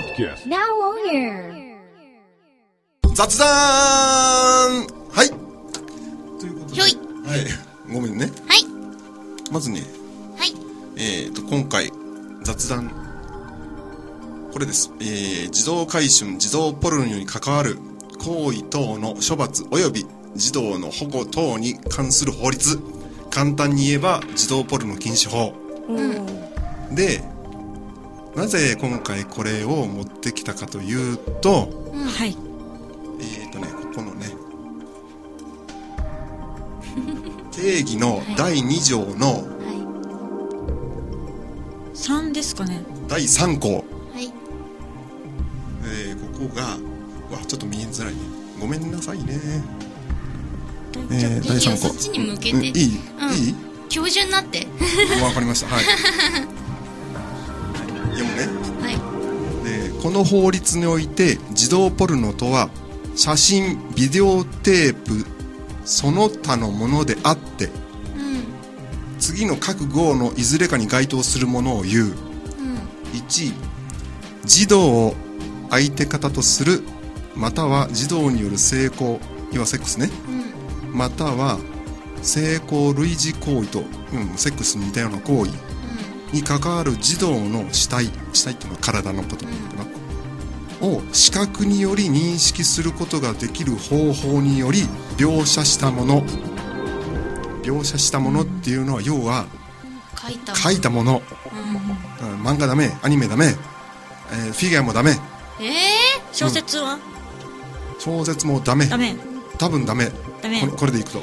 Podcast. Now on air. 雑談。はい。ということで。ひょい。はい。ごめんね。はい。まずねはい。えっ、と今回雑談。これです、えー、児童回春児童ポルノに関わる行為等の処罰及び児童の保護等に関する法律。簡単に言えば児童ポルノ禁止法。でなぜ今回これを持ってきたかというとはい。えっ、とねここのね定義の第2条の三ですかね。第3項、はい。えーここがうわちょっと見えづらいね。ごめんなさいね。えー、第いいよ、3項。そっちに向けて。うんいい、いい？教授になって。わかりました。はい この法律において児童ポルノとは写真ビデオテープその他のものであってうん。次の各号のいずれかに該当するものを言ううん。1児童を相手方とするまたは児童による性交要はセックスねうん。または性交類似行為と、うん、セックスに似たような行為に関わる児童の死体死体っていうのは体のことなん、を視覚により認識することができる方法により描写したもの描写したものっていうのは要は書いた。もの、うん。漫画ダメアニメダメ、えーフィギュアもダメ。ええ小説は、小説もダメ。ダメ。多分ダメ。ダメ。これこれでいくと。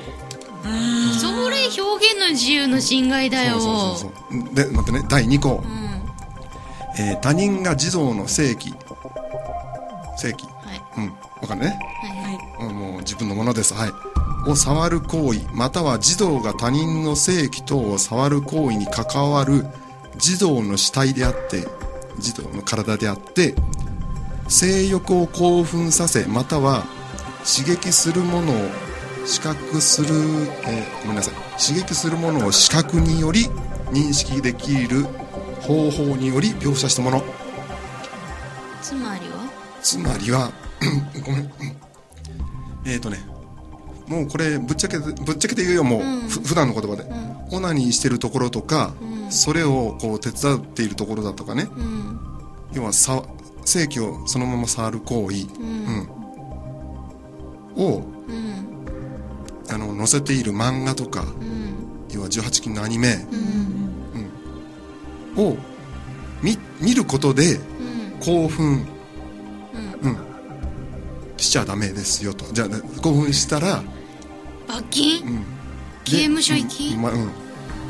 ー、それ表現の自由の侵害だよ。そうそうそうそう。で待ってね。第2項、うん。えー他人が児童の性器性器はい。うん。わかるね、はい。はい。うん、もう自分のものです。はい。を触る行為または児童が他人の性器等を触る行為に関わる児童の死体であって児童の体であって性欲を興奮させまたは刺激するものを視覚する、えーごめんなさい。刺激するものを視覚により認識できる方法により描写したものつまりは ごめん。えーとねもうこれぶっちゃけぶっちゃけて言うよもう、ふ普段の言葉で、オナニーしてるところとか、それをこう手伝っているところだとかね、うん。要はさ性器をそのまま触る行為、うん。を、あの載せている漫画とか、要は18禁のアニメ、うん。を見見ることで興奮、うんしちゃダメですよと。じゃあ、ね興奮したら罰金、で刑務所行き、うん。まうん。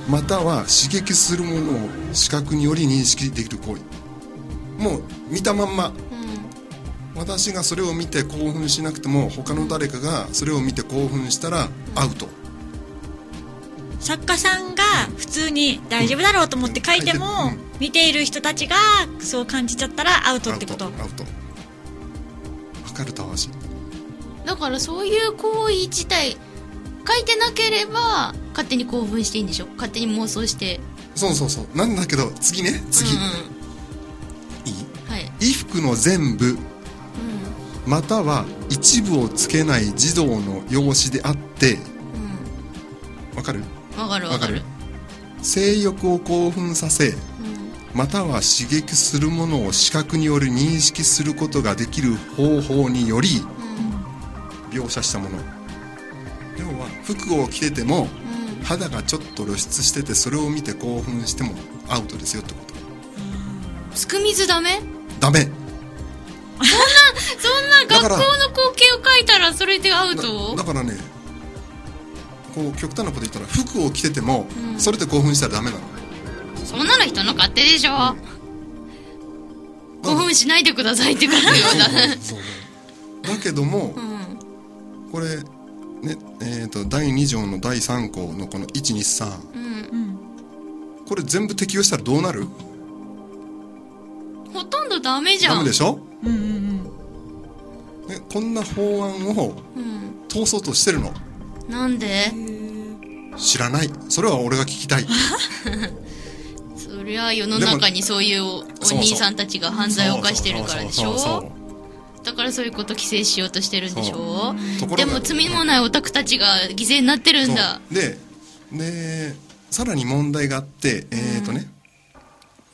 または刺激するものを視覚により認識できる行為。もう見たまんま、私がそれを見て興奮しなくても他の誰かがそれを見て興奮したらアウト、作家さんが普通に大丈夫だろうと思って書いても、うん。見ている人たちがそう感じちゃったらアウトってこと？アウトかるたわし。だからそういう行為自体書いてなければ勝手に興奮していいんでしょ？勝手に妄想して。そうそうそう。なんだけど次ね。次、うんうん。いい？はい。衣服の全部または一部をつけない児童の容姿であってわかるわかる。わかる？性欲を興奮させまたは刺激するものを視覚による認識することができる方法により描写したもの。要は服を着てても肌がちょっと露出しててそれを見て興奮してもアウトですよってこと。すく水ダメ？ダメ。そんな学校だからの光景を描いたらそれでアウト？だからねこう極端なこと言ったら服を着てても、それで興奮したらダメなのそんなの人の勝手でしょ？興奮しないでくださいってことよだだけども、これねえー、と第2条の第3項のこの123、これ全部適用したらどうなる？ほとんどダメじゃん。ダメでしょ、うんうんうん。ね、こんな法案を通そうとしてるの。なんで？知らない。それは俺が聞きたい それりゃ世の中にそういうお兄さんたちが犯罪を犯してるからでしょ？だからそういう。こと規制しようとしてるんでしょ？でも罪もないオタクたちが犠牲になってるんだ。ででさらに問題があってえっ、ー、とね、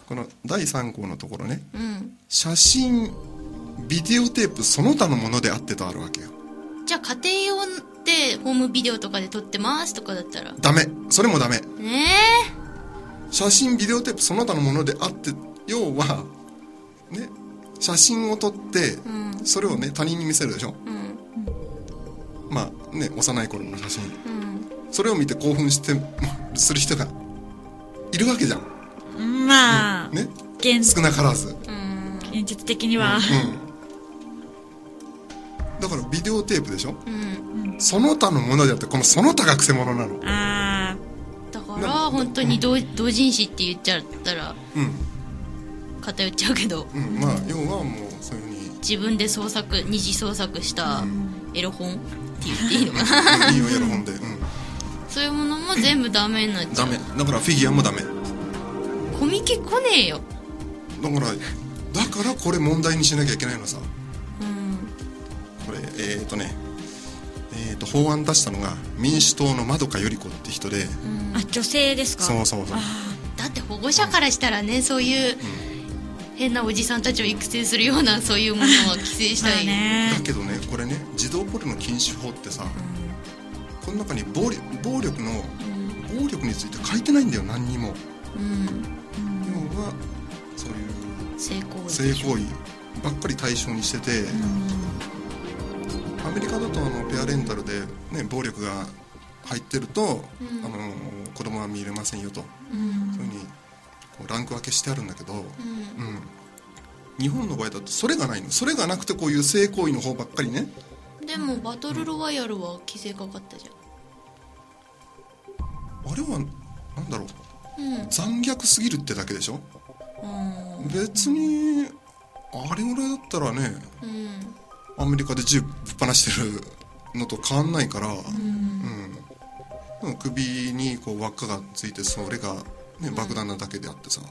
この第3項のところね。うん写真ビデオテープその他のものであってとあるわけよ。じゃあ家庭用でホームビデオとかで撮ってますとかだったら。ダメ。それもダメ。ね写真ビデオテープその他のものであって要はね写真を撮ってえうん。それをね他人に見せるでしょ？うん。まあね幼い頃の写真。うん。それを見て興奮してする人がいるわけじゃん。まあ、ね？現少なからず。うん。現実的には、うん。だからビデオテープでしょ？うん。その他のものであってこのその他がくせ者なの。あだから本当に同同人誌って言っちゃったらうん。偏っちゃうけど。うん。まあ要はもうそういうふうに。自分で創作二次創作したエロ本？って言っていいのかな？いいよやる本で、うん、そういうものも全部ダメになっちゃう。ダメ。だからフィギュアもダメ。だコミケ来ねえよ。からだからこれ問題にしなきゃいけないのさ。うん。これえっ、ー、とねえー、と法案出したのが民主党のまどかより子って人で、ーあ女性ですか？そうそうそう。だって保護者からしたらねそういう変なおじさんたちを育成するようなそういうものは規制したい、だけどねこれね児童ポルノ禁止法ってさ、この中に暴力暴力の暴力について書いてないんだよ何にも。うん。要はそういう成功性行為ばっかり対象にしてて、アメリカだとあのペアレンタルで、ね、暴力が入ってると、あの子供は見れませんよと、そういうふうにこうランク分けしてあるんだけど、うん。日本の場合だとそれがないの。それがなくてこういう性行為の方ばっかりね。でもバトルロワイヤルは規制かかったじあれはなんだろう。ゃんうん。残虐すぎるってだけでしょ。うん。別にあれぐらいだったらねうん。アメリカで銃ぶっ放してるのと変わんないから、うんでも首にこう輪っかがついてそれが、ね、爆弾なだけであってさ、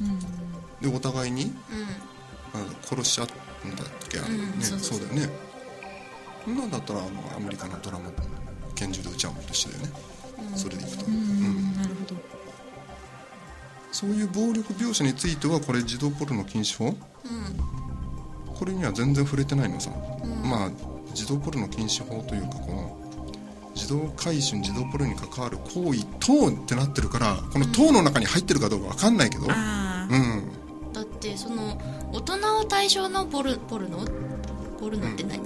うん。でお互いにうん。殺し合うんだっけ、あれうんねそうだよね。そんなんだったらあのアメリカのドラマ拳銃で撃ち合うのと一緒だよね、それでいくと、うんなるほど。そういう暴力描写についてはこれ児童ポルノ禁止法？これには全然触れてないのさ、まあ児童ポルノ禁止法というかこの児童回春児童ポルノに関わる行為等ってなってるからこの等の中に入ってるかどうか分かんないけど。あうん。だってその大人を対象のポルポルノ？ポルノって何、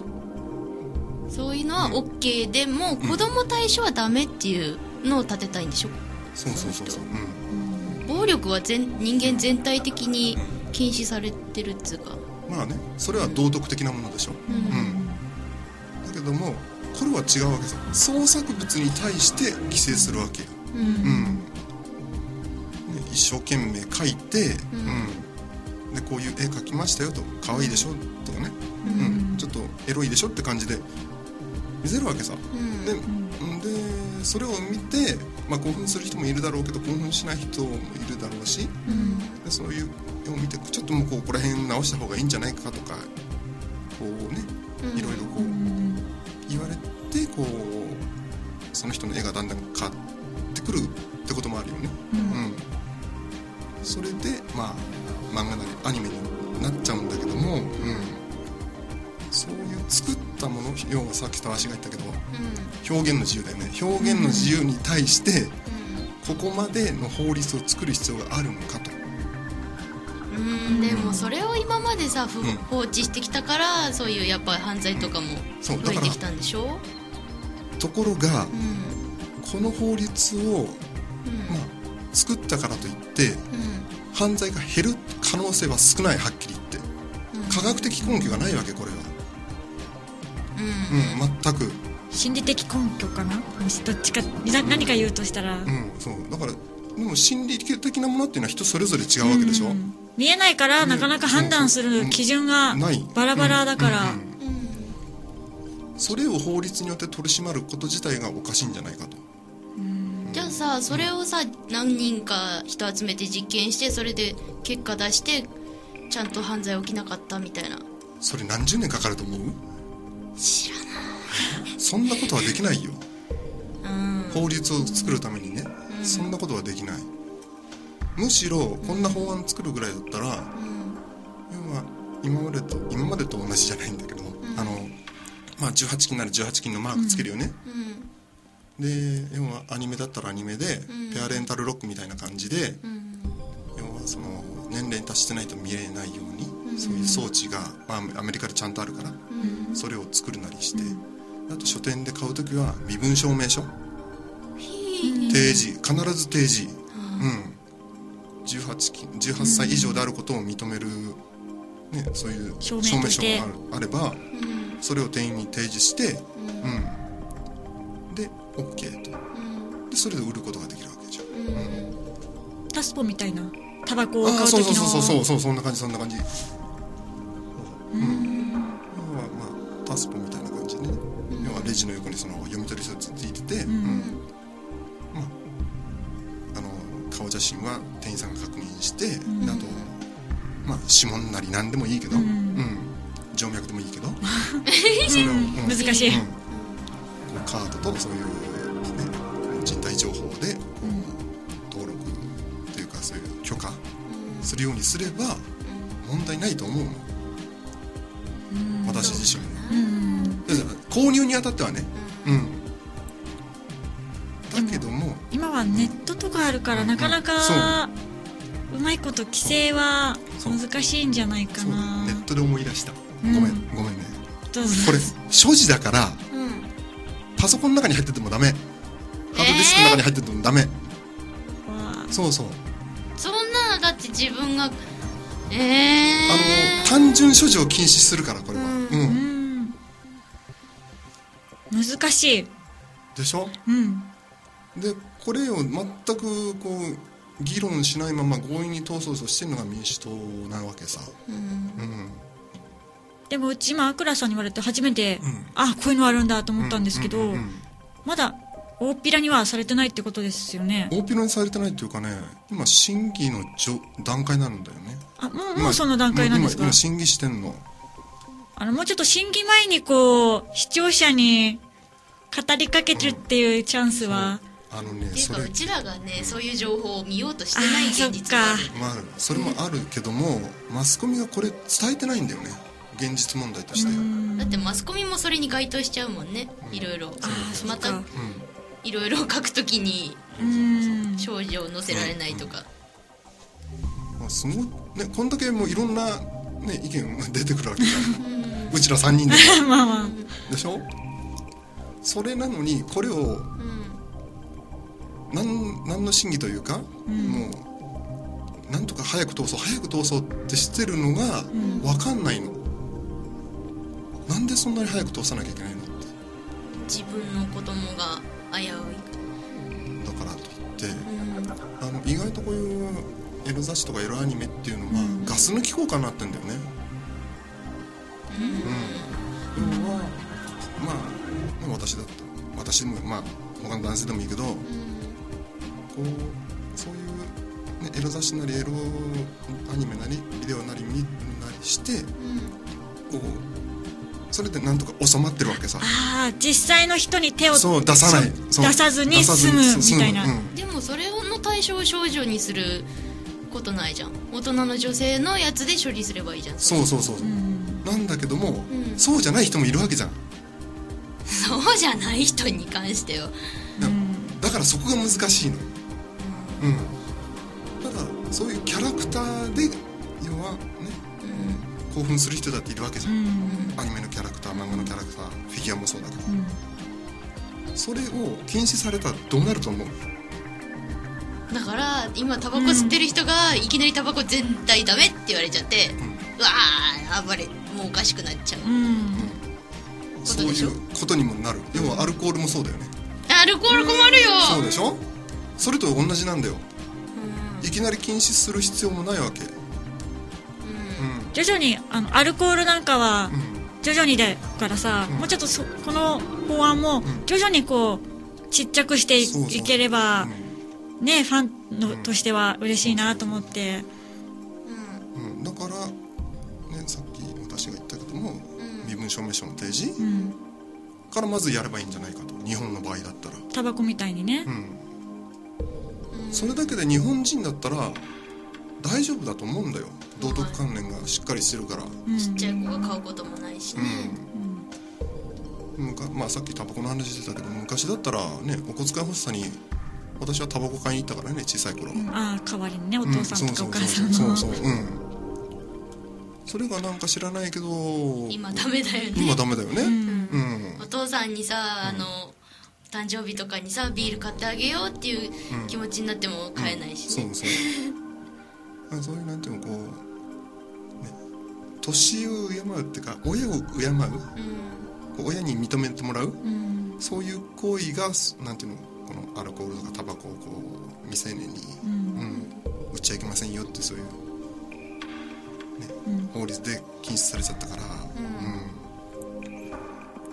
そういうのは OK でも、子供対象はダメっていうのを立てたいんでしょ？そうそうそうそう、うん、暴力は全人間全体的に禁止されてるっつうか。まあねそれは道徳的なものでしょ、うん。だけどもこれは違うわけさ創作物に対して規制するわけよ、うん。ね一生懸命描いて、うん。でこういう絵描きましたよと。可愛いでしょ？とかね、うん。ちょっとエロいでしょって感じで。見せるわけさ、ん。ででそれを見て、まあ、興奮する人もいるだろうけど興奮しない人もいるだろうし、でそういう絵を見てちょっともうこうここら辺直した方がいいんじゃないかとかこうねいろいろこう言われてこうその人の絵がだんだん変わってくるってこともあるよね。うん。それでまあ漫画なりアニメになっちゃうんだけども、うん、そういう作ったもの要はさっきと足が言ったけど表現の自由だよね。表現の自由に対してここまでの法律を作る必要があるのかと。うん。でもそれを今までさ、ふん。放置してきたからそういうやっぱ犯罪とかも増えてきたんでしょ？ところが、うん。この法律を、うん。まあ、作ったからといってうん。犯罪が減る可能性は少ないはっきり言って。科学的根拠がないわけこれは、うん。うん、全く、心理的根拠かな？どっちか。な何か言うとしたら、うん、そう。だからでも心理的なものっていうのは人それぞれ違うわけでしょ、うん。見えないからなかなか判断する基準がバラバラだから、それを法律によって取り締まること自体がおかしいんじゃないかと。じゃあさそれをさ何人か人集めて実験してそれで結果出してちゃんと犯罪起きなかったみたいな。それ何十年かかると思う？知らない。そんなことはできないよ。うん。法律を作るためにね、そんなことはできない。むしろこんな法案作るぐらいだったら、要は今までと今までと同じじゃないんだけど、あのまあ18禁なら18禁のマークつけるよね、うん。で要はアニメだったらアニメで、ん。ペアレンタルロックみたいな感じで、うん。要はその年齢に達してないと見えないように、そういう装置が、まあ、アメリカでちゃんとあるから、うん。それを作るなりして、あと書店で買う時は身分証明書。提示。必ず提示。うん。18金18歳以上であることを認める、ね、そういう証明書があればうん。それを店員に提示して、うん。で OK と。うん。でそれで売ることができるわけじゃん。タスポみたいなタバコを買ああう時の。そうそうそうそうそうそんな感じそんな感じ。うん。要はまあタスポみたいな感じでね、要はレジの横にその読み取り書ついてて、うん。まああの顔写真は店員さんが確認して、であとまあ指紋なり何でもいいけど、うん。静脈でもいいけど。それを、うん。難しい、うん。カードとそういう、ね、人体情報で登録っていうかそういう許可するようにすれば問題ないと思うの、私自身も、で購入にあたってはね。うん。だけども今はネットとかあるからなかなかうまいこと規制は難しいんじゃないかな。ネットで思い出した、ん。ごめんごめんね。これ所持だからうん。パソコンの中に入っててもダメ。ハードディスクの中に入っててもダメ、わそうそう。そんなのだって自分がええあの単純所持を禁止するからこれは、うんうん。うん。難しい。でしょ？うん。でこれを全くこう議論しないまま強引に闘争してるのが民主党なわけさ、うん。うん、でもうち今アクラさんに言われて初めて、ん。あこういうのあるんだと思ったんですけど、うんうんうんまだ大っぴらにはされてないってことですよね。大ピロにされてないっていうかね今審議の段階なんだよね。あもうも今うその段階なんですか？今今審議してんの。あのもうちょっと審議前にこう視聴者に語りかけるっていうチャンスは、あのねっていうかうちらがねそういう情報を見ようとしてない現実もある。まあそれもあるけどもマスコミがこれ伝えてないんだよね。現実問題として。うん。だってマスコミもそれに該当しちゃうもんね。いろいろまたいろいろ書くときにうん。少女を載せられないとか。まあ、すごいねこんだけもういろんな、ね、意見が出てくるわけじゃん。うちら3人で まあまあ。でしょ？それなのにこれをうん何何の審議というか、もうなんとか早く通そう早く通そうってしてるのが分かんないの、なんでそんなに早く通さなきゃいけないのって。自分の子供が危ういだからといってうん。あの意外とこういうエロ雑誌とかエロアニメっていうのは、ガス抜き効果になってんだよね。うん、要はまあまあ私だった。私でもまあ他の男性でもいいけど、こうそういう、ね、エロ雑誌なりエロアニメなりビデオなり見なりして、こうそれでなんとか収まってるわけさ。ああ実際の人に手をそう出さない。出さずに済む済みたいな、うん。でもそれの対象を少女にすることないじゃん。大人の女性のやつで処理すればいいじゃん。そうそうそう、なんだけども、ん。そうじゃない人もいるわけじゃん。そうじゃない人に関しては。だだからそこが難しいのうんただそういうキャラクターで要はね、興奮する人だっているわけじゃん、アニメのキャラクター漫画のキャラクターフィギュアもそうだけど、それを禁止されたらどうなると思う？だから今タバコ吸ってる人がいきなりタバコ全体ダメって言われちゃって、うわー暴れもうおかしくなっちゃう、そういうことにもなる。要はアルコールもそうだよね、アルコール困るよ。そうでしょ？それと同じなんだよ、いきなり禁止する必要もないわけ。徐々にあのアルコールなんかは徐々にだからさ、もうちょっとそこの法案も徐々にこうちっちゃくしていそうそういければねファンの、としては嬉しいなと思って。うん、だから、ね、さっき私が言ったけども、身分証明書の提示うん。からまずやればいいんじゃないかと。日本の場合だったら、タバコみたいにね。うん、それだけで日本人だったら大丈夫だと思うんだよ。道徳観念がしっかりしてるから、うん。ちっちゃい子が買うこともないしね、むかまあ、さっきタバコの話してたけど昔だったらねお小遣い欲しさに私はタバコ買いに行ったからね小さい頃、うん。ああ代わりにねおうん。父さんとかお母さんそう。のそうそうそう。うん。それがなんか知らないけど今ダメだよね。今ダメだよね。うん、お父さんにさあの誕生日とかにさビール買ってあげようっていう気持ちになっても買えないしね、そうそう。あそういうなんていうのこう、ね、年を敬うっていうか親を敬う？こう親に認めてもらう？うん。そういう行為がなんていうのこのアルコールとかタバコをこう未成年に、うん。売っちゃいけませんよってそういう、ね法律で禁止されちゃったから、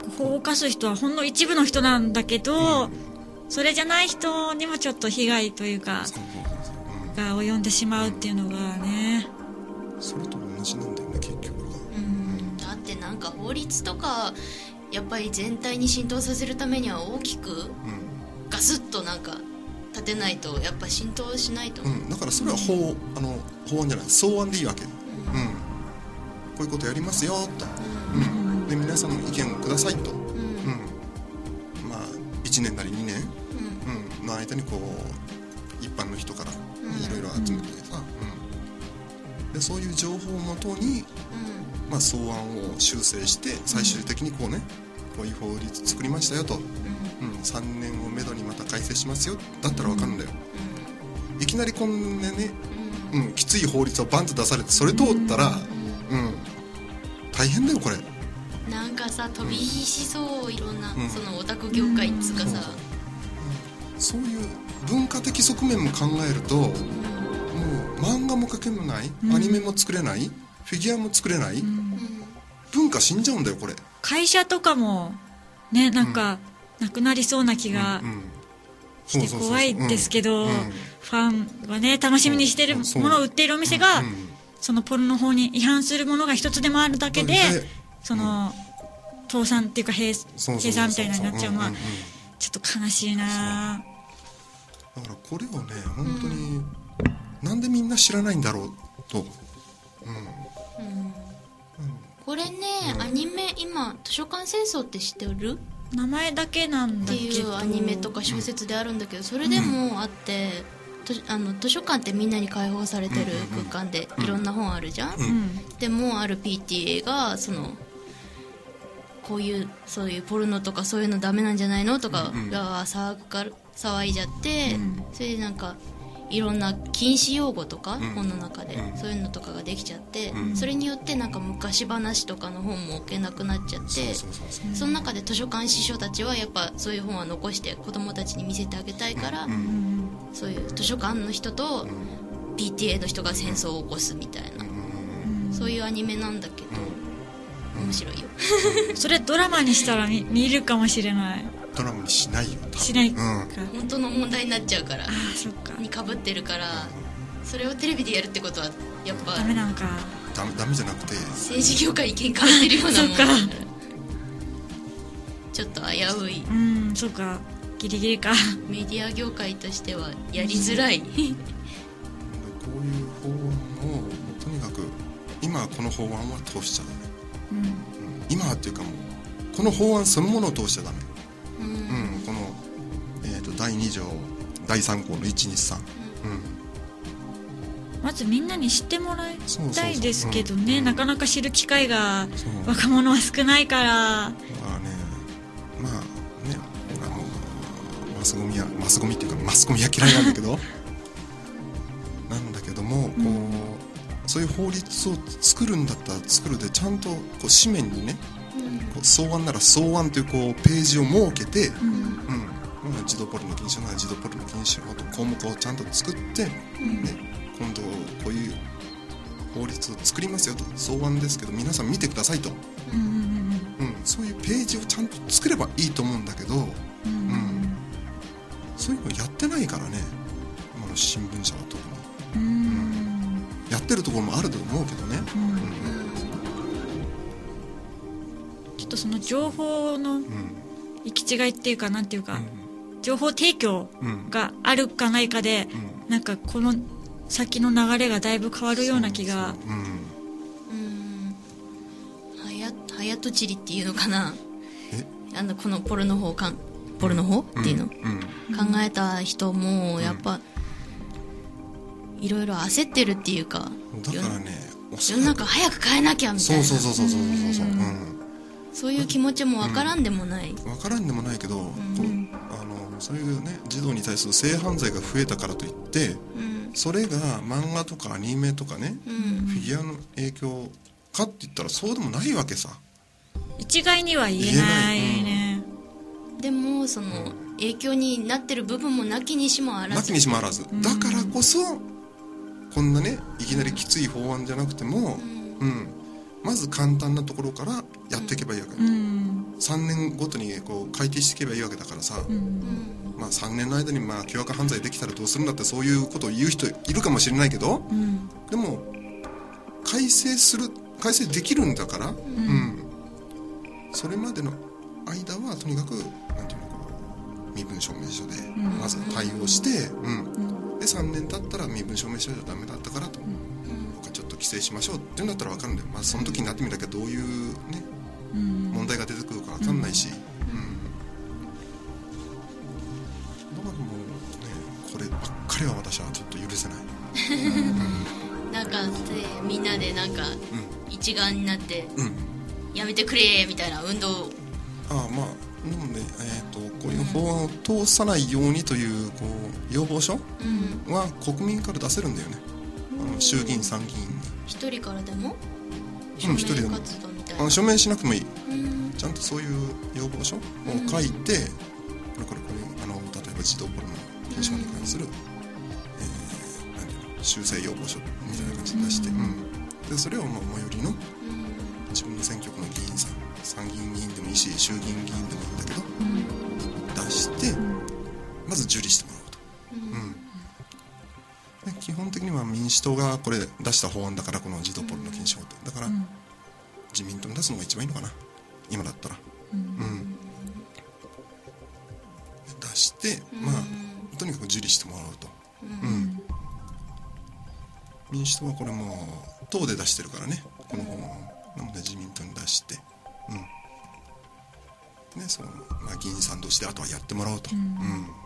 法を犯す人はほんの一部の人なんだけど、それじゃない人にもちょっと被害というかが及んでしまうっていうのがね。うん、それと同じなんだよね結局。がうん。だってなんか法律とかやっぱり全体に浸透させるためには大きくうガスッとなんか立てないとやっぱ浸透しないと。思う、ん、うん、だからそれは法あの法案じゃない。草案でいいわけ。うん。こういうことやりますよと、うん、で皆さんの意見をくださいと、うん。まあ1年なり2年、うん、の間にこう一般の人からいろいろ集めてさ、うん、でそういう情報をもとに、まあ、草案を修正して最終的にこうねこういう法律作りましたよと、うん、3年をめどにまた改正しますよ。だったらわかるんだよ、いきなりこんなね、うん、きつい法律をバンと出されてそれ通ったら、うん、大変だよこれかさ飛び火しそういろんな、うん。そのオタク業界っつうかさ、そういう文化的側面も考えるともう漫画も描けないアニメも作れないフィギュアも作れない。文化死んじゃうんだよこれ。会社とかもねなんかなくなりそうな気がうんして怖いですけど、ファンはね楽しみにしてるものを売っているお店が、うんそのポルノ法に違反するものが一つでもあるだけででその、倒産っていうか閉閉鎖みたいになっちゃうのはんんん。ちょっと悲しいな。だからこれをね本当に、なんでみんな知らないんだろうと、これね、アニメ今図書館戦争って知ってる？名前だけなんってだけど。いうアニメとか小説であるんだけどそれでもあって、とあの図書館ってみんなに開放されてる空間でいろんな本あるじゃん、うん。でもある PTA がそのこういうそういうポルノとかそういうのダメなんじゃないのとかが騒ぐか騒いじゃって、それでなんかいろんな禁止用語とか、本の中で、そういうのとかができちゃって、それによってなんか昔話とかの本も置けなくなっちゃってその中で図書館司書たちはやっぱそういう本は残して子供たちに見せてあげたいから、そういう図書館の人と PTA の人が戦争を起こすみたいな、そういうアニメなんだけど、面白いよ。それドラマにしたら見見るかもしれない。ドラマにしないよしないか、うん。あ本当の問題になっちゃうから。あそっか。にかぶってるからそれをテレビでやるってことはやっぱダメなのか。ダメダメじゃなくて政治業界に喧嘩売ってるようなもんだから。ちょっと危うい。うんそっか。ギリギリか。メディア業界としてはやりづらい。こういう法案をとにかく今この法案は通しちゃうん今はっていうかもうこの法案そのものを通しちゃダメ、うん。この、えー、と第2条第3項の123、うん。まずみんなに知ってもらいたいですけどうん。ねなかなか知る機会が若者は少ないから。まあね。まあね。あのマスゴミやマスゴミっていうかマスコミは嫌いなんだけどそういう法律を作るんだったら作るでちゃんとこう紙面にね、こう草案なら草案というこうページを設けて、うん。まあ児童ポルノ禁止なら児童ポルノ禁止法と項目をちゃんと作って、ね、今度こういう法律を作りますよと。草案ですけど皆さん見てくださいと。うん、そういうページをちゃんと作ればいいと思うんだけど、うんそういうのやってないからね、新聞。社とその情報の行き違いっていうかなんていうか、情報提供があるかないかで、なんかこの先の流れがだいぶ変わるような気が。うん。うん。はや早とちりっていうのかな。え？あのこのポルノ法かんポルノ法っていうの、うん。考えた人もやっぱ、いろいろ焦ってるっていうかだからね世の中早く変えなきゃみたいな。そうそうそうそうそうそうそう、うんそういう気持ちもわからんでもない、分からんでもないけど、こうあのそういうね児童に対する性犯罪が増えたからといってうん。それが漫画とかアニメとかね、うん。フィギュアの影響かって言ったらそうでもないわけさ。一概には言えないね。でもその影響になってる部分もなきにしもあらなずきにしもあらず。だからこそこんなねいきなりきつい法案じゃなくても、うんまず簡単なところからやっていけばいいわけ、うん。3年ごとにこう改定していけばいいわけだからさ、まあ、3年の間にまあ凶悪犯罪できたらどうするんだってそういうことを言う人いるかもしれないけど、うん。でも改正する改正できるんだから、うん。それまでの間はとにかくなんていうのこう身分証明書でまず対応して、うん。で3年経ったら身分証明書じゃダメだったからと規制しましょうっていうんだったら分かるんだよ、まあ、その時になってみなきゃどういうね問題が出てくるか分かんないし、うん。だからもうねこればっかりは私はちょっと許せない。なんかでみんなでなんか一丸になってうん。やめてくれみたいな運動。ああまあなので、えー、とこういう法案を通さないようにというこう要望書うん。は国民から出せるんだよね。あの衆議院参議院。に一人からでも？うん一人でも。活動みたいな。あの署名しなくてもいい。うん。ちゃんとそういう要望書を書いて、これこれこれあの例えば児童ポルノ禁止法に関する、えーなんていうの修正要望書みたいな感じで出して、うん。でそれをまあ最寄りの自分の選挙区の議員さん参議院議員でもいいし衆議院議員でもいいんだけど、出してまず受理してもらうと、うん。で基本的には民主党がこれ出した法案だからこの児童ポルノ禁止法って。だから、自民党に出すのが一番いいのかな。今だったら。うん、出してまあとにかく受理してもらうと。うん、民主党はこれもう党で出してるからね。この法案。をなので自民党に出して。うん。ねその、まあ、議員さん同士であとはやってもらおうと。うん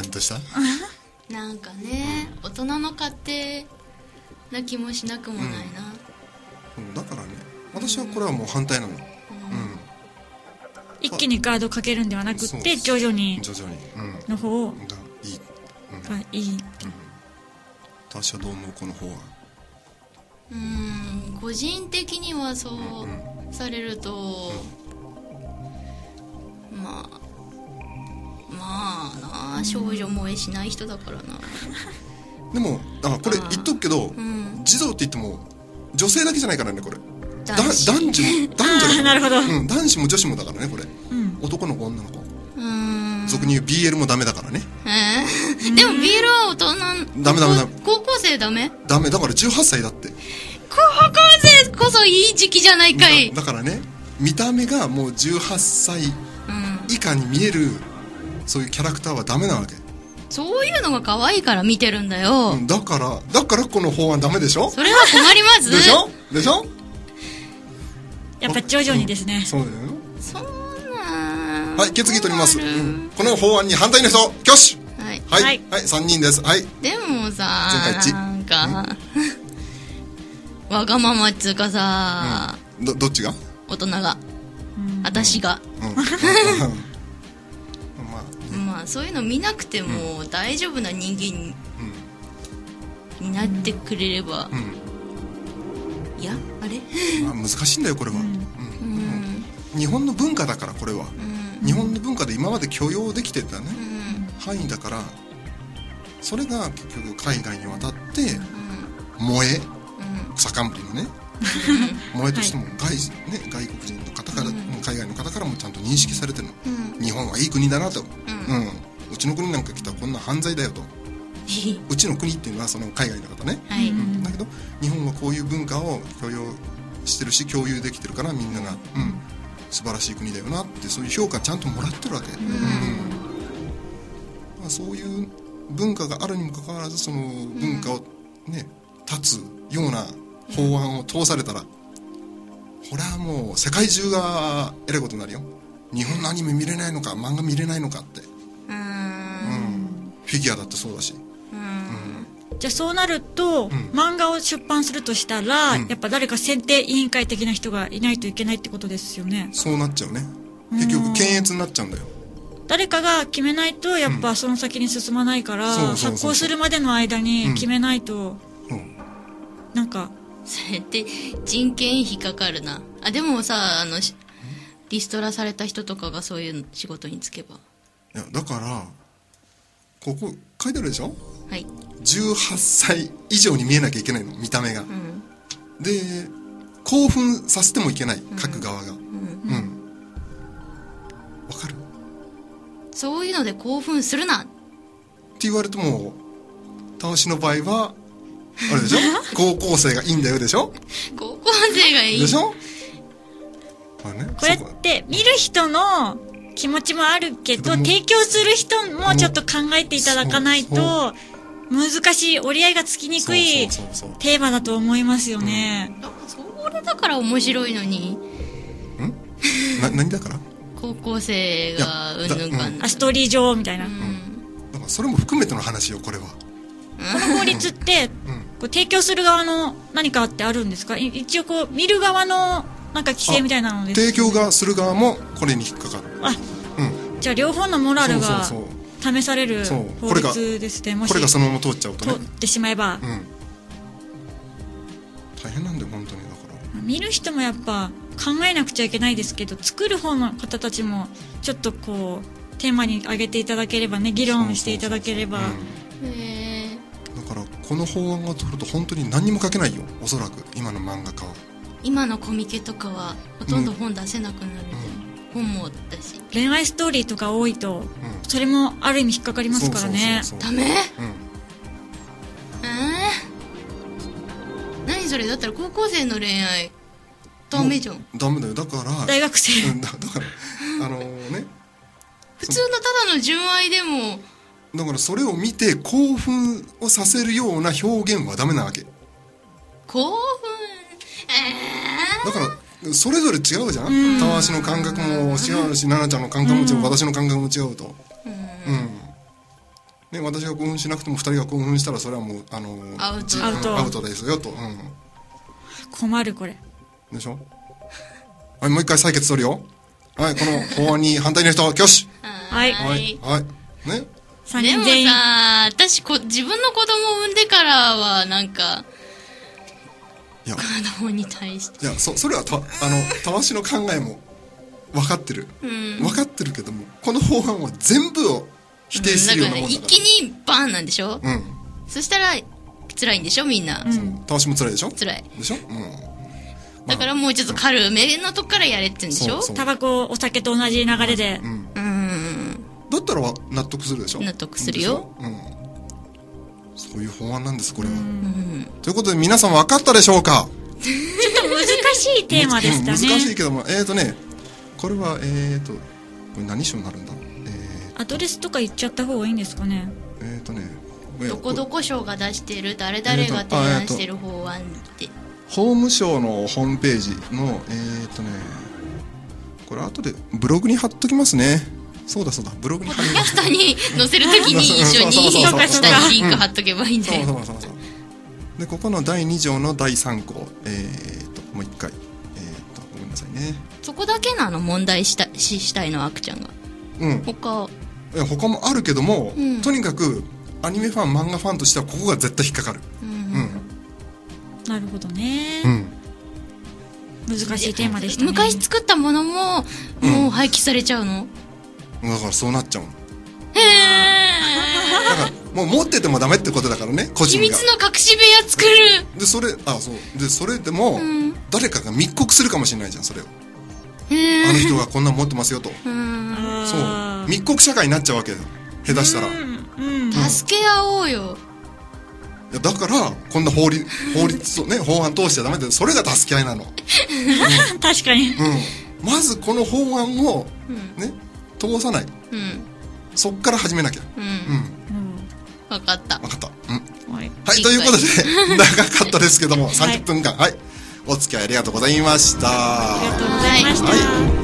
うん何とした？なんかね大人の勝手な気もしなくもないな。うん。だからね私はこれはもう反対なの。うん。一気にガードかけるんではなくて徐々に。徐々に。うん。の方がいい、うん、がいい。私はどう思う？この法案うん。個人的にはそうされるとまあまあな少女萌えしない人だからな。でもあこれ言っとくけど、ん。児童って言っても女性だけじゃないからねこれ。だ男子。男女も 男女なるほど。うん、男子も女子もだからねこれ、ん。男の子女の子。うん。俗に言う BL もダメだからね。えー？でも BL は大人ダメダメダメ。高校生ダメ？ダメ。だから18歳だって。高校生こそいい時期じゃないかい。だだからね見た目がもう18歳うん。以下に見えるそういうキャラクターはダメなわけ、そういうのが可愛いから見てるんだよ、うん、だからだからこの法案ダメでしょ？それは困ります。でしょ？でしょ？やっぱ徐々にですね。そうだよ。そんなはい決議取ります、うん、この法案に反対の人。挙手はい。はい、ははいい、3人です。はい。でもさなんかわがままっつうかさ、ど、どっちが？大人が。私が、うん。そういうの見なくても大丈夫な人間になってくれれば、いやあれ？まあ、難しいんだよ、これは。日本の文化だから、これは。うん。日本の文化で今まで許容できてたね、うん。範囲だから、それが結局海外に渡って、萌え、草冠のね、もらいとしても外,、ね、外国人の方から、うん。海外の方からもちゃんと認識されてるの、うん。日本はいい国だなと、ううん。うちの国なんか来たらこんな犯罪だよと。うちの国っていうのはその海外の方ね、はい、うん。だけど日本はこういう文化を許容してるし共有できてるからみんなが、うん、素晴らしい国だよなってそういう評価ちゃんともらってるわけ、うん。まあそういう文化があるにもかかわらずその文化をね立つような法案を通されたらこれはもう世界中がえらいことになるよ。日本のアニメ見れないのか漫画見れないのかって、ううんんフィギュアだってそうだし。うん。じゃあそうなると、ん。漫画を出版するとしたら、うん。やっぱ誰か選定委員会的な人がいないといけないってことですよね。そうなっちゃうね。結局検閲になっちゃうんだよ。誰かが決めないとやっぱその先に進まないから、発行するまでの間に決めないと、うん。なんか。それって人件費かかるな。あでもさあのしリストラされた人とかがそういう仕事に就けば。いやだからここ書いてあるでしょ？はい。18歳以上に見えなきゃいけないの見た目が、うん。で興奮させてもいけない書く側が。うん。うん。わ、かる？ってそういうので興奮するな。言われてもたわしの場合はあれでしょ？高校生がいいんだよでしょ？高校生がいい。でしょ？まあねこれって見る人の気持ちもあるけど提供する人もちょっと考えていただかないと難しい折り合いがつきにくいテーマだと思いますよね、あそれだから面白いのに。な 何だから？高校生がうんぬんかん。ぬん。あストーリー上みたいな、だからそれも含めての話よこれは。この法律って、こう提供する側の何かってあるんですか？い一応こう見る側のなんか規制みたいなのです提供がする側もこれに引っかかる。あうん。じゃあ両方のモラルが試される法これが律ですねもしこれがそのまま通っちゃうとね。通ってしまえば、うん。大変なんだよ本当にだから。見る人もやっぱ考えなくちゃいけないですけど作る方の方たちもちょっとこうテーマに挙げていただければね議論していただければ。だからこの法案が通ると本当に何にも書けないよ。おそらく今の漫画家は今のコミケとかはほとんど本出せなくなる、本もだし。恋愛ストーリーとか多いと、それもある意味引っかかりますからね。ダメ？うん。えー、何それ？だったら高校生の恋愛ダメじゃん。ダメだよ。だから大学生。うんだだからあのね 普通のただの純愛でも。だからそれを見て興奮をさせるような表現はダメなわけ。興奮？えだからそれぞれ違うじゃん？たわしの感覚も違うし奈々ちゃんの感覚も違う私の感覚も違うと。うん。ね、私が興奮しなくても2人が興奮したらそれはもうあのアウト。じアウト。アウトですよと、うん、困るこれ。でしょ？はいもう一回採決取るよ。はいこの法案に反対の人 挙手はい。ははい。いはい。ね。3でもさ私こ自分の子供を産んでからはなんか子供に対して。いやそそれはたあのたわしの考えも分かってる、ん。分かってるけどもこの法案は全部を否定するようだから。ねなもんだから一気にバーンなんでしょ、うん。そしたら辛いんでしょみんな、たわしも辛いでしょ？辛い。でしょ？うん。だからもうちょっと軽めのとこからやれって言うんでしょ？そうそう。タバコお酒と同じ流れで、うん。うん。だったら納得するでしょ？納得するよ。うん。そういう法案なんですこれはということで皆さん分かったでしょうか？ちょっと難しいテーマでしたね。うん難しいけどもえっ、ー、とねこれはえっ、ー、とこれ何章になるんだ？えアドレスとか言っちゃった方がいいんですかね。ー、えー、とねどこどこ省が出してる？誰々が提案してる法案って。法務省のホームページのえっ、ー、とねこれ後でブログに貼っときますね。そうだそうだブログに貼りキャますストに載せるときに一緒にそうそうそうそう下にリンク貼っとけばいいんそうでそうそうそうでここの第2条の第3項えっ、ー、ともう一回えっ、ー、とごめんなさいね。そこだけなの問題したししたいのあくちゃんが。うん。他。いや他もあるけども、うん。とにかくアニメファン漫画ファンとしてはここが絶対引っかかる。うん。なるほどね、うん。難しいテーマでしたね。昔作ったものももう廃棄されちゃうの、だからそうなっちゃうの。へえだからもう持っててもダメってことだからね個人が。秘密の隠し部屋作る。でそれあそう。でそれでも、ん。誰かが密告するかもしれないじゃんそれを。へあの人がこんなん持ってますよと。うん。そう。密告社会になっちゃうわけよ下手したら。いうん。うん。助け合おうよ。やだからこんな法律法律 をね法案通しちゃダメでそれが助け合いなの。確かに。うん。まずこの法案をね通さない。うん。そっから始めなきゃ。ううん。うん分かった。分かった。うん。はいはい、ということで、長かったですけども、30分間、はい、お付き合いありがとうございました。ありがとうございました、はい